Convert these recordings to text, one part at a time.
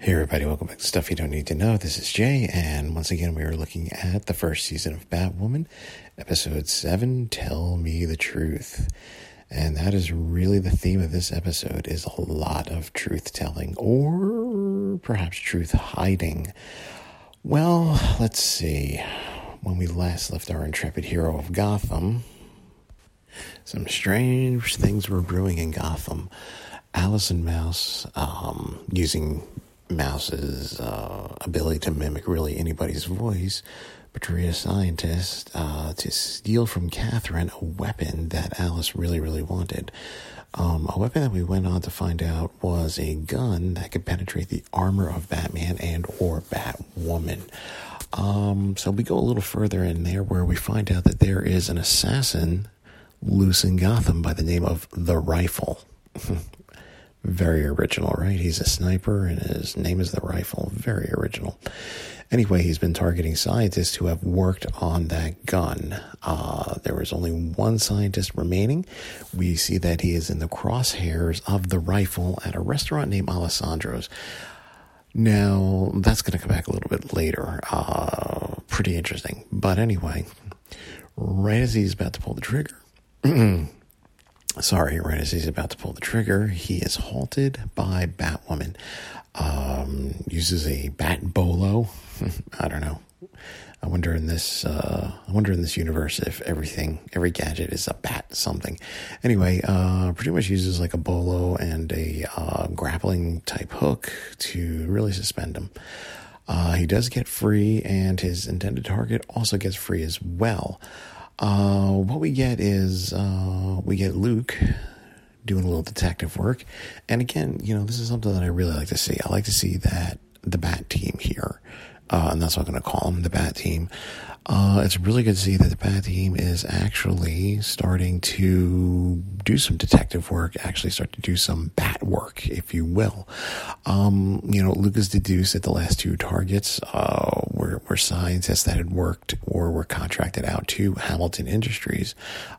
Hey everybody, welcome back to Stuff You Don't Need to Know. This is Jay, and once again we are looking at the first season of Batwoman, episode 7, Tell Me the Truth. And that is really the theme of this episode is a lot of truth telling or perhaps truth hiding. Well, let's see. When we last left our intrepid hero of Gotham, some strange things were brewing in Gotham. Alice and Mouse, um, using Mouse's uh, ability to mimic really anybody's voice, portray a scientist uh, to steal from Catherine a weapon that Alice really, really wanted. Um, a weapon that we went on to find out was a gun that could penetrate the armor of Batman and or Batwoman. Um, so we go a little further in there where we find out that there is an assassin loose in Gotham by the name of the Rifle. Very original, right? He's a sniper and his name is the Rifle. Very original. Anyway, he's been targeting scientists who have worked on that gun. Uh, there was only one scientist remaining. We see that he is in the crosshairs of the rifle at a restaurant named Alessandro's. Now, that's going to come back a little bit later. Uh, pretty interesting. But anyway, right as he's about to pull the trigger, sorry, right as he's about to pull the trigger, he is halted by Batwoman. Um, uses a bat bolo. I don't know. I wonder in this. Uh, I wonder in this universe if everything, every gadget is a bat something. Anyway, uh, pretty much uses like a bolo and a uh, grappling type hook to really suspend him. Uh, he does get free, and his intended target also gets free as well. Uh, what we get is uh, we get Luke doing a little detective work, and again, you know, this is something that I really like to see. I like to see that the Bat Team here, uh, and that's what I'm going to call them, the Bat Team. Uh, it's really good to see that the Bat Team is actually starting to do some detective work, actually start to do some bat work, if you will. Um, you know, Lucas deduced that the last two targets uh, were, were scientists that had worked or were contracted out to Hamilton Industries.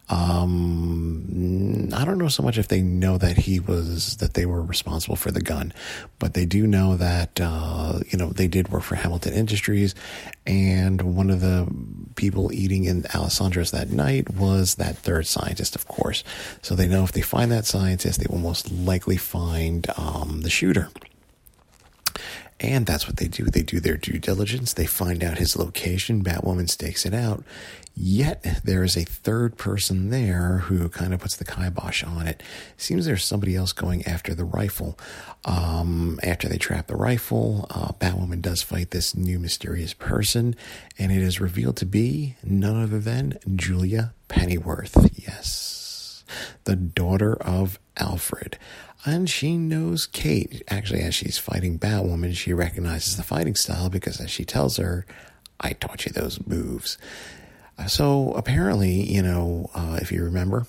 Um, I don't know so much if they know that he was that they were responsible for the gun, but they do know that uh, you know they did work for Hamilton Industries, and one of the people eating in Alessandro's that night was that third scientist, of course. So they know if they find that scientist, they will most likely find um, the shooter. And that's what they do. They do their due diligence. They find out his location. Batwoman stakes it out. Yet there is a third person there who kind of puts the kibosh on it. Seems there's somebody else going after the rifle. Um, after they trap the rifle, uh, Batwoman does fight this new mysterious person, and it is revealed to be none other than Julia Pennyworth. Yes, the daughter of Alfred and she knows Kate. Actually, as she's fighting Batwoman, she recognizes the fighting style because, as she tells her, I taught you those moves. So apparently, you know, uh, if you remember,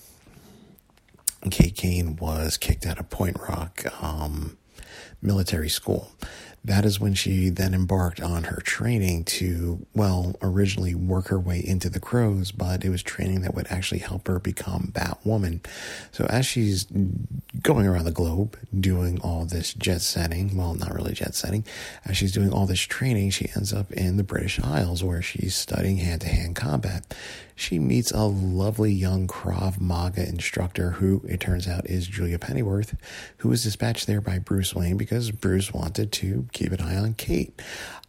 Kate Kane was kicked out of Point Rock um, Military School that is when she then embarked on her training to, well, originally work her way into the crows, but it was training that would actually help her become Batwoman. So as she's going around the globe doing all this jet setting, well, not really jet setting, as she's doing all this training, she ends up in the British Isles where she's studying hand to hand combat she meets a lovely young Krav Maga instructor who, it turns out, is Julia Pennyworth, who was dispatched there by Bruce Wayne because Bruce wanted to keep an eye on Kate.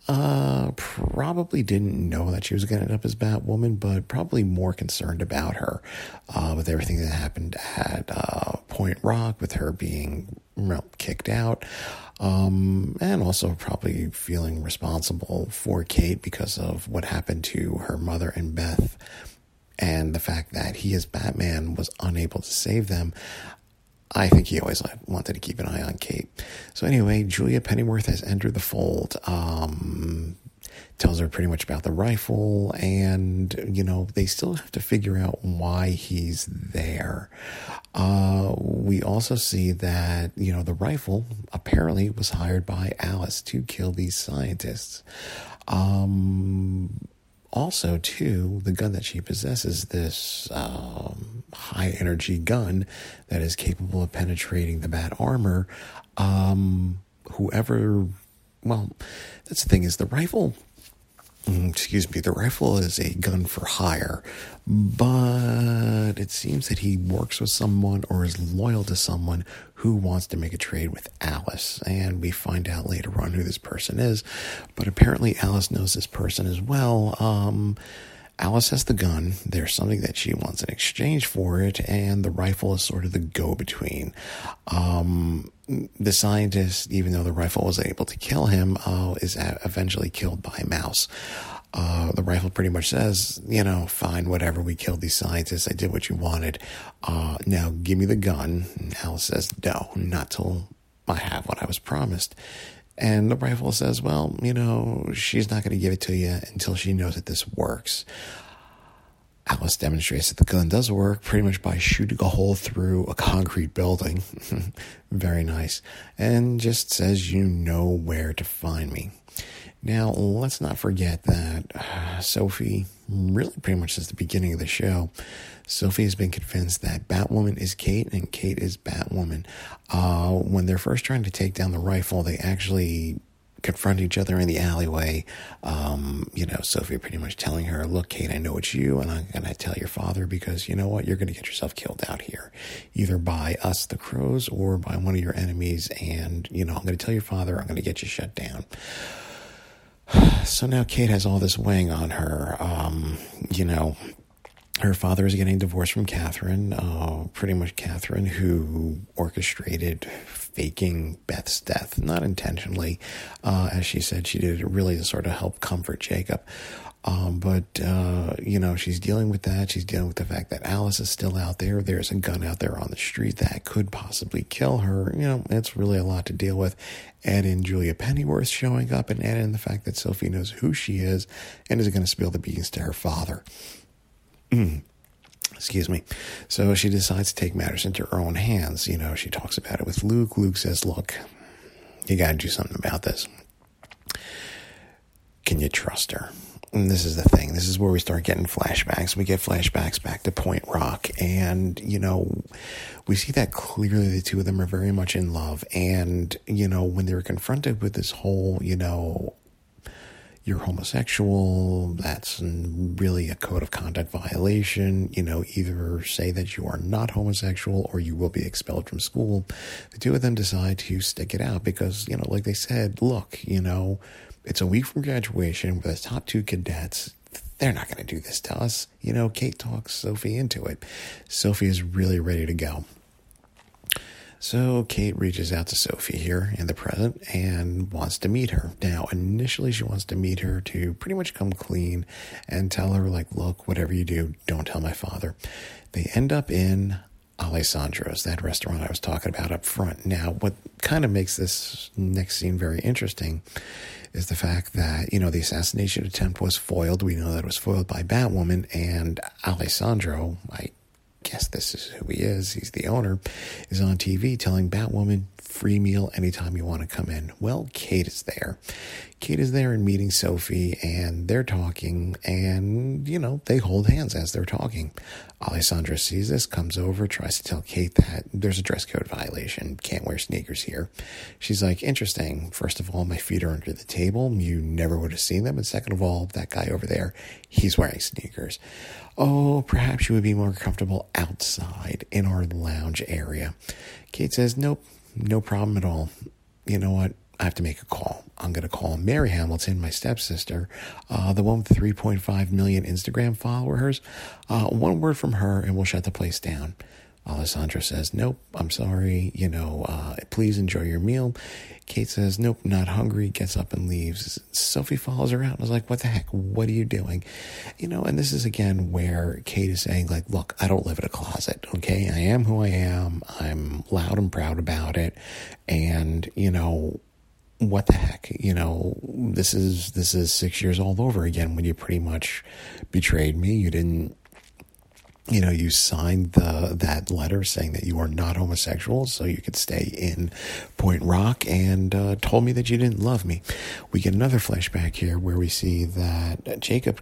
Uh, probably didn't know that she was going to end up as Batwoman, but probably more concerned about her uh, with everything that happened at uh, Point Rock, with her being kicked out, um, and also probably feeling responsible for Kate because of what happened to her mother and Beth and the fact that he as Batman was unable to save them. I think he always wanted to keep an eye on Kate. So anyway, Julia Pennyworth has entered the fold. Um, tells her pretty much about the rifle, and you know they still have to figure out why he's there. Uh, we also see that you know the rifle apparently was hired by Alice to kill these scientists. Um, also, too, the gun that she possesses, this um, high energy gun that is capable of penetrating the bat armor, um, whoever well, that's the thing is the rifle excuse me, the rifle is a gun for hire, but it seems that he works with someone or is loyal to someone who wants to make a trade with Alice. And we find out later on who this person is, but apparently Alice knows this person as well. Um, Alice has the gun. There's something that she wants in exchange for it, and the rifle is sort of the go between. Um, the scientist, even though the rifle was able to kill him, uh, is eventually killed by a mouse. Uh, the rifle pretty much says, you know, fine, whatever. We killed these scientists. I did what you wanted. Uh, now give me the gun. And Alice says, no, not till I have what I was promised. And the rifle says, well, you know, she's not going to give it to you until she knows that this works. Alice demonstrates that the gun does work pretty much by shooting a hole through a concrete building. Very nice. And just says, you know where to find me. Now, let's not forget that uh, Sophie, really pretty much since the beginning of the show, Sophie has been convinced that Batwoman is Kate and Kate is Batwoman. Uh, when they're first trying to take down the rifle, they actually confront each other in the alleyway. Um, you know, Sophie pretty much telling her, Look, Kate, I know it's you, and I'm going to tell your father because you know what? You're going to get yourself killed out here, either by us, the crows, or by one of your enemies. And, you know, I'm going to tell your father, I'm going to get you shut down. So now Kate has all this weighing on her. Um, you know, her father is getting divorced from Catherine, uh, pretty much Catherine, who orchestrated faking Beth's death, not intentionally. Uh, as she said, she did it really to sort of help comfort Jacob. Um, but, uh, you know, she's dealing with that. She's dealing with the fact that Alice is still out there. There's a gun out there on the street that could possibly kill her. You know, it's really a lot to deal with. Add in Julia Pennyworth showing up and add in the fact that Sophie knows who she is and is going to spill the beans to her father. Excuse me. So she decides to take matters into her own hands. You know, she talks about it with Luke. Luke says, Look, you got to do something about this. Can you trust her? And this is the thing. This is where we start getting flashbacks. We get flashbacks back to Point Rock. And, you know, we see that clearly the two of them are very much in love. And, you know, when they were confronted with this whole, you know, you're homosexual, that's really a code of conduct violation. You know, either say that you are not homosexual or you will be expelled from school. The two of them decide to stick it out because, you know, like they said, look, you know, it's a week from graduation. We're the top two cadets. They're not going to do this to us. You know, Kate talks Sophie into it. Sophie is really ready to go. So Kate reaches out to Sophie here in the present and wants to meet her. Now, initially, she wants to meet her to pretty much come clean and tell her, like, look, whatever you do, don't tell my father. They end up in Alessandro's, that restaurant I was talking about up front. Now, what kind of makes this next scene very interesting is the fact that, you know, the assassination attempt was foiled. We know that it was foiled by Batwoman and Alessandro, I guess this is who he is, he's the owner, is on TV telling Batwoman, free meal anytime you want to come in. Well, Kate is there. Kate is there and meeting Sophie, and they're talking, and, you know, they hold hands as they're talking. Alessandra sees this, comes over, tries to tell Kate that there's a dress code violation, can't wear sneakers here. She's like, interesting. First of all, my feet are under the table. You never would have seen them. And second of all, that guy over there, he's wearing sneakers. Oh, perhaps you would be more comfortable outside in our lounge area. Kate says, Nope, no problem at all. You know what? I have to make a call. I'm going to call Mary Hamilton, my stepsister, uh, the one with 3.5 million Instagram followers. Uh, one word from her, and we'll shut the place down. Alessandra says, Nope, I'm sorry. You know, uh, please enjoy your meal. Kate says, Nope, not hungry, gets up and leaves. Sophie follows her out and was like, What the heck? What are you doing? You know, and this is again where Kate is saying, like, look, I don't live in a closet, okay? I am who I am. I'm loud and proud about it. And, you know, what the heck you know this is this is six years all over again when you pretty much betrayed me you didn't you know, you signed the that letter saying that you are not homosexual, so you could stay in Point Rock, and uh, told me that you didn't love me. We get another flashback here where we see that Jacob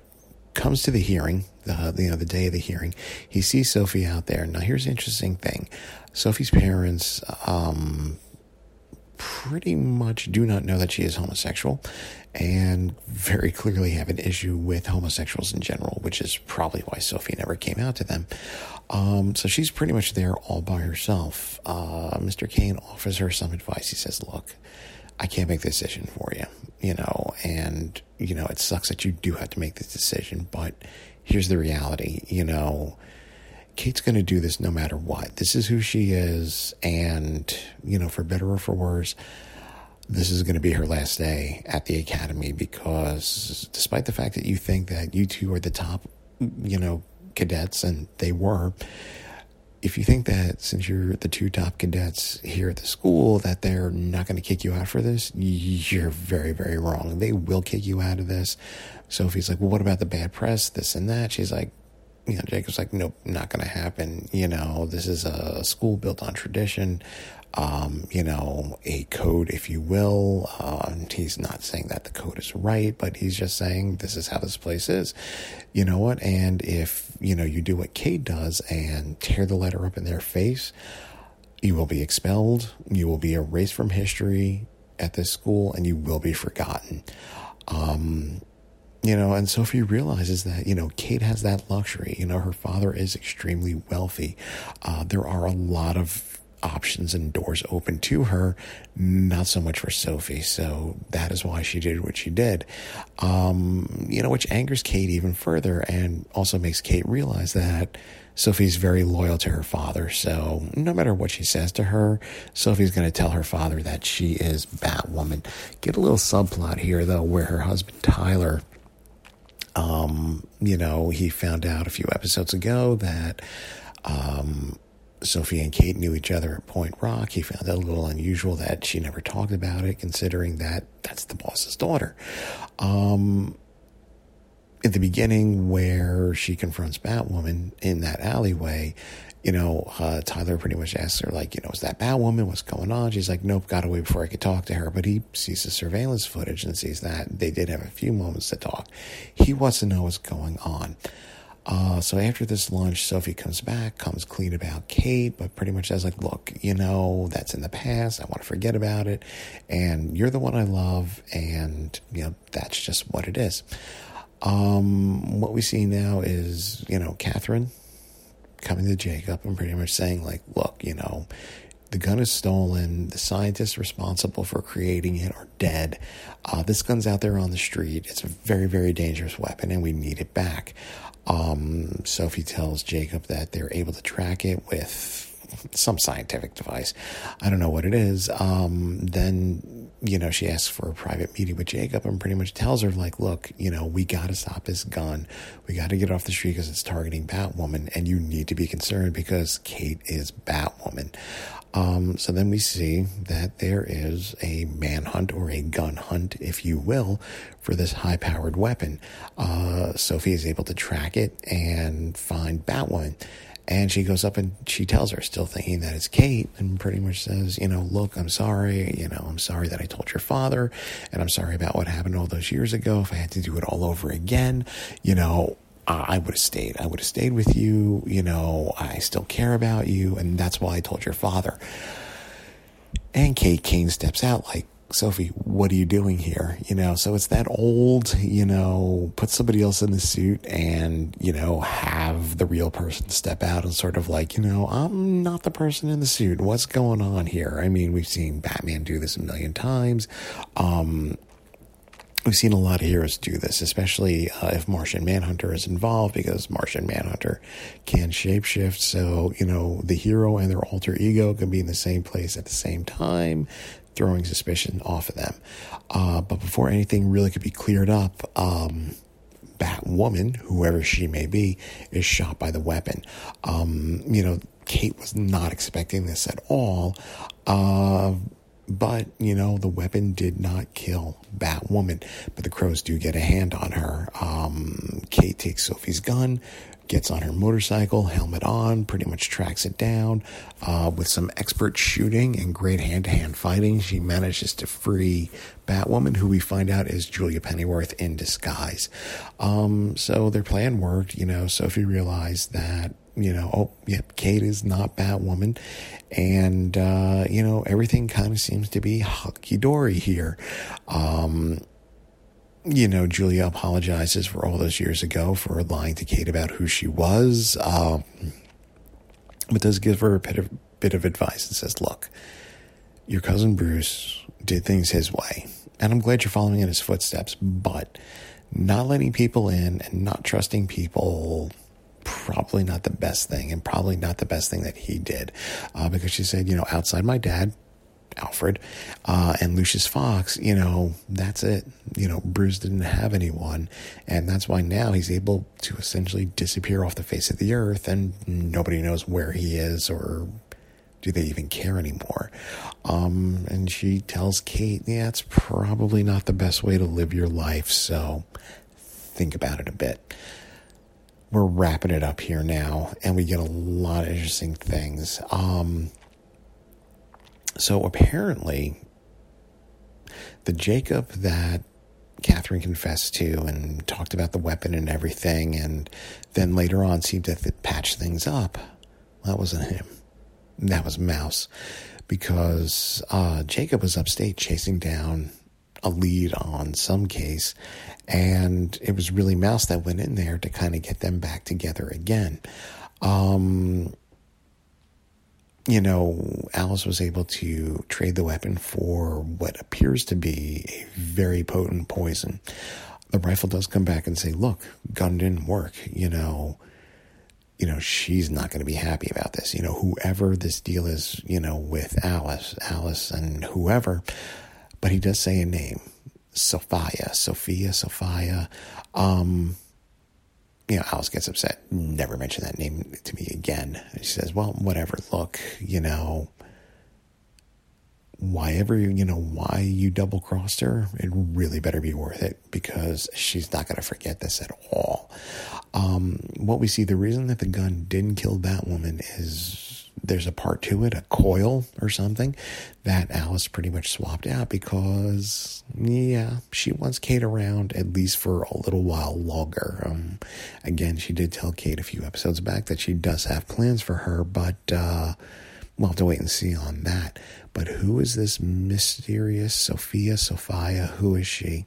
comes to the hearing, the you know the day of the hearing. He sees Sophie out there. Now, here's the interesting thing: Sophie's parents. Um, pretty much do not know that she is homosexual and very clearly have an issue with homosexuals in general, which is probably why Sophie never came out to them. Um, so she's pretty much there all by herself. Uh, Mr. Kane offers her some advice. He says, Look, I can't make the decision for you, you know, and, you know, it sucks that you do have to make this decision, but here's the reality, you know, Kate's going to do this no matter what. This is who she is, and, you know, for better or for worse, this is going to be her last day at the academy because despite the fact that you think that you two are the top, you know, cadets, and they were, if you think that since you're the two top cadets here at the school that they're not going to kick you out for this, you're very, very wrong. They will kick you out of this. Sophie's like, well, what about the bad press, this and that? She's like, you know, Jacob's like, nope, not going to happen. You know, this is a school built on tradition um, you know, a code, if you will. Uh, he's not saying that the code is right, but he's just saying this is how this place is. You know what? And if, you know, you do what Kate does and tear the letter up in their face, you will be expelled. You will be erased from history at this school and you will be forgotten. Um, you know, and Sophie realizes that, you know, Kate has that luxury. You know, her father is extremely wealthy. Uh, there are a lot of options and doors open to her, not so much for Sophie. So that is why she did what she did. Um, you know, which angers Kate even further and also makes Kate realize that Sophie's very loyal to her father. So no matter what she says to her, Sophie's going to tell her father that she is Batwoman. Get a little subplot here, though, where her husband Tyler um, you know, he found out a few episodes ago that um, Sophie and Kate knew each other at Point Rock. He found it a little unusual that she never talked about it, considering that that's the boss's daughter. Um, at the beginning, where she confronts Batwoman in that alleyway, you know, uh, Tyler pretty much asks her, like, you know, is that Batwoman? What's going on? She's like, nope, got away before I could talk to her. But he sees the surveillance footage and sees that they did have a few moments to talk. He wants to know what's going on. Uh, so after this lunch, Sophie comes back, comes clean about Kate, but pretty much says like, look, you know, that's in the past. I want to forget about it. And you're the one I love. And, you know, that's just what it is. Um, what we see now is, you know, Catherine coming to Jacob and pretty much saying like, look, you know, the gun is stolen. The scientists responsible for creating it are dead. Uh, this gun's out there on the street. It's a very, very dangerous weapon, and we need it back. Um, Sophie tells Jacob that they're able to track it with some scientific device. I don't know what it is. Um, then, you know, she asks for a private meeting with Jacob and pretty much tells her, like, look, you know, we got to stop this gun. We got to get off the street because it's targeting Batwoman, and you need to be concerned because Kate is Batwoman. Um, so then we see that there is a manhunt or a gun hunt, if you will, for this high powered weapon. Uh, Sophie is able to track it and find Batwoman. And she goes up and she tells her, still thinking that it's Kate, and pretty much says, you know, look, I'm sorry. You know, I'm sorry that I told your father, and I'm sorry about what happened all those years ago. If I had to do it all over again, you know, I would have stayed. I would have stayed with you. You know, I still care about you. And that's why I told your father. And Kate Kane steps out like, Sophie, what are you doing here? You know, so it's that old, you know, put somebody else in the suit and, you know, have the real person step out and sort of like, you know, I'm not the person in the suit. What's going on here? I mean, we've seen Batman do this a million times. Um, We've seen a lot of heroes do this, especially uh, if Martian Manhunter is involved, because Martian Manhunter can shapeshift. So, you know, the hero and their alter ego can be in the same place at the same time, throwing suspicion off of them. Uh, but before anything really could be cleared up, um, Batwoman, whoever she may be, is shot by the weapon. Um, you know, Kate was not expecting this at all. Uh, but, you know, the weapon did not kill Batwoman, but the crows do get a hand on her. Um, Kate takes Sophie's gun, gets on her motorcycle, helmet on, pretty much tracks it down. Uh, with some expert shooting and great hand to hand fighting, she manages to free Batwoman, who we find out is Julia Pennyworth in disguise. Um, so their plan worked. You know, Sophie realized that you know, oh, yeah, Kate is not Batwoman. And, uh, you know, everything kind of seems to be hunky dory here. Um, you know, Julia apologizes for all those years ago for lying to Kate about who she was, um, but does give her a bit of, bit of advice and says, look, your cousin Bruce did things his way, and I'm glad you're following in his footsteps, but not letting people in and not trusting people probably not the best thing and probably not the best thing that he did. Uh, because she said you know outside my dad Alfred uh, and Lucius Fox, you know, that's it. You know, Bruce didn't have anyone. And that's why now he's able to essentially disappear off the face of the earth and nobody knows where he is or do they even care anymore. Um, and she tells Kate, yeah, it's probably not the best way to live your life. So think about it a bit. We're wrapping it up here now, and we get a lot of interesting things. Um, so apparently, the Jacob that Catherine confessed to and talked about the weapon and everything, and then later on seemed to patch things up, that wasn't him. That was Mouse. Because uh, Jacob was upstate chasing down a lead on some case, and it was really Mouse that went in there to kind of get them back together again. Um, you know, Alice was able to trade the weapon for what appears to be a very potent poison. The rifle does come back and say, look, gun didn't work. You know, you know, she's not going to be happy about this. You know, whoever this deal is, you know, with Alice, Alice and whoever, but he does say a name, Sophia, Sophia, Sophia. Um, you know, Alice gets upset. Never mention that name to me again. And she says, well, whatever. Look, you know, why ever, you know, why you double crossed her, it really better be worth it because she's not going to forget this at all. Um, what we see, the reason that the gun didn't kill Batwoman is there's a part to it, a coil or something that Alice pretty much swapped out because, yeah, she wants Kate around at least for a little while longer. Um, again, she did tell Kate a few episodes back that she does have plans for her, but uh, we'll have to wait and see on that. But who is this mysterious Sophia Sophia? Who is she?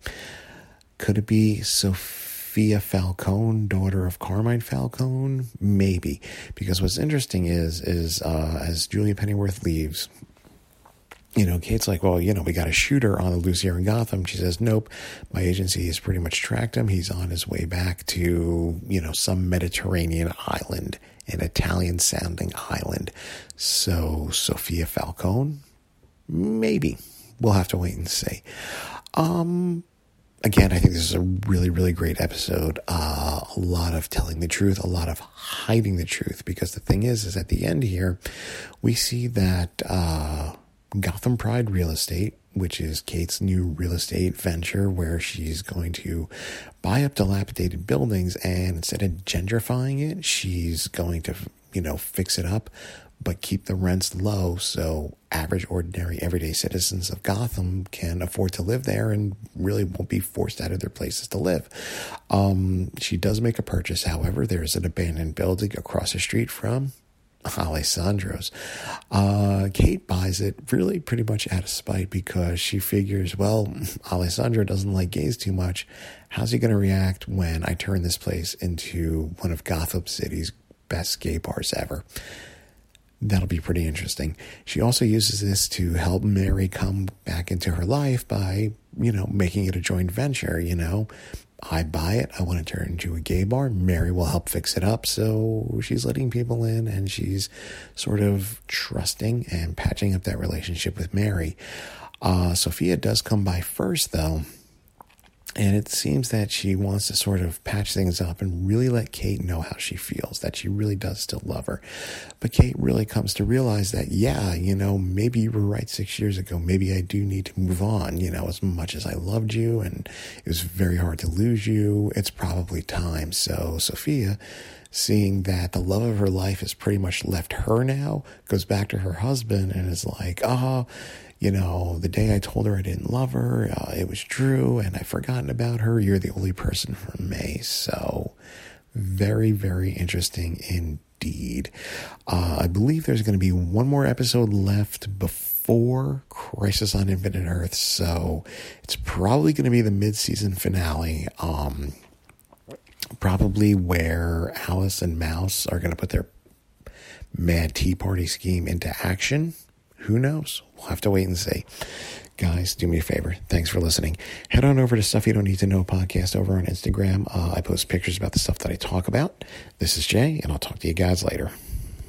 Could it be Sophia? Sophia Falcone, daughter of Carmine Falcone? Maybe. Because what's interesting is, is uh, as Julia Pennyworth leaves, you know, Kate's like, well, you know, we got a shooter on the loose here in Gotham. She says, nope, my agency has pretty much tracked him. He's on his way back to, you know, some Mediterranean island, an Italian sounding island. So, Sophia Falcone? Maybe. We'll have to wait and see. Um, again, I think this is a really, really great episode. Uh, a lot of telling the truth, a lot of hiding the truth, because the thing is, is at the end here, we see that uh, Gotham Pride Real Estate, which is Kate's new real estate venture, where she's going to buy up dilapidated buildings, and instead of gentrifying it, she's going to, you know, fix it up but keep the rents low so average, ordinary, everyday citizens of Gotham can afford to live there and really won't be forced out of their places to live. Um, she does make a purchase, however. There's an abandoned building across the street from Alessandro's. Uh, Kate buys it really pretty much out of spite because she figures, well, Alessandro doesn't like gays too much. How's he going to react when I turn this place into one of Gotham City's best gay bars ever? That'll be pretty interesting. She also uses this to help Mary come back into her life by, you know, making it a joint venture, you know. I buy it. I want to turn it into a gay bar. Mary will help fix it up. So she's letting people in and she's sort of trusting and patching up that relationship with Mary. Uh, Sophia does come by first, though and it seems that she wants to sort of patch things up and really let Kate know how she feels, that she really does still love her. But Kate really comes to realize that, yeah, you know, maybe you were right six years ago. Maybe I do need to move on. You know, as much as I loved you and it was very hard to lose you, it's probably time. So Sophia, seeing that the love of her life has pretty much left her now, goes back to her husband and is like, oh, you know, the day I told her I didn't love her, uh, it was true, and I've forgotten about her. You're the only person for me. So, very, very interesting indeed. Uh, I believe there's going to be one more episode left before Crisis on Infinite Earth, so it's probably going to be the mid-season finale. Um, probably where Alice and Mouse are going to put their mad tea party scheme into action. Who knows? We'll have to wait and see. Guys, do me a favor. Thanks for listening. Head on over to Stuff You Don't Need to Know podcast over on Instagram. Uh, I post pictures about the stuff that I talk about. This is Jay, and I'll talk to you guys later.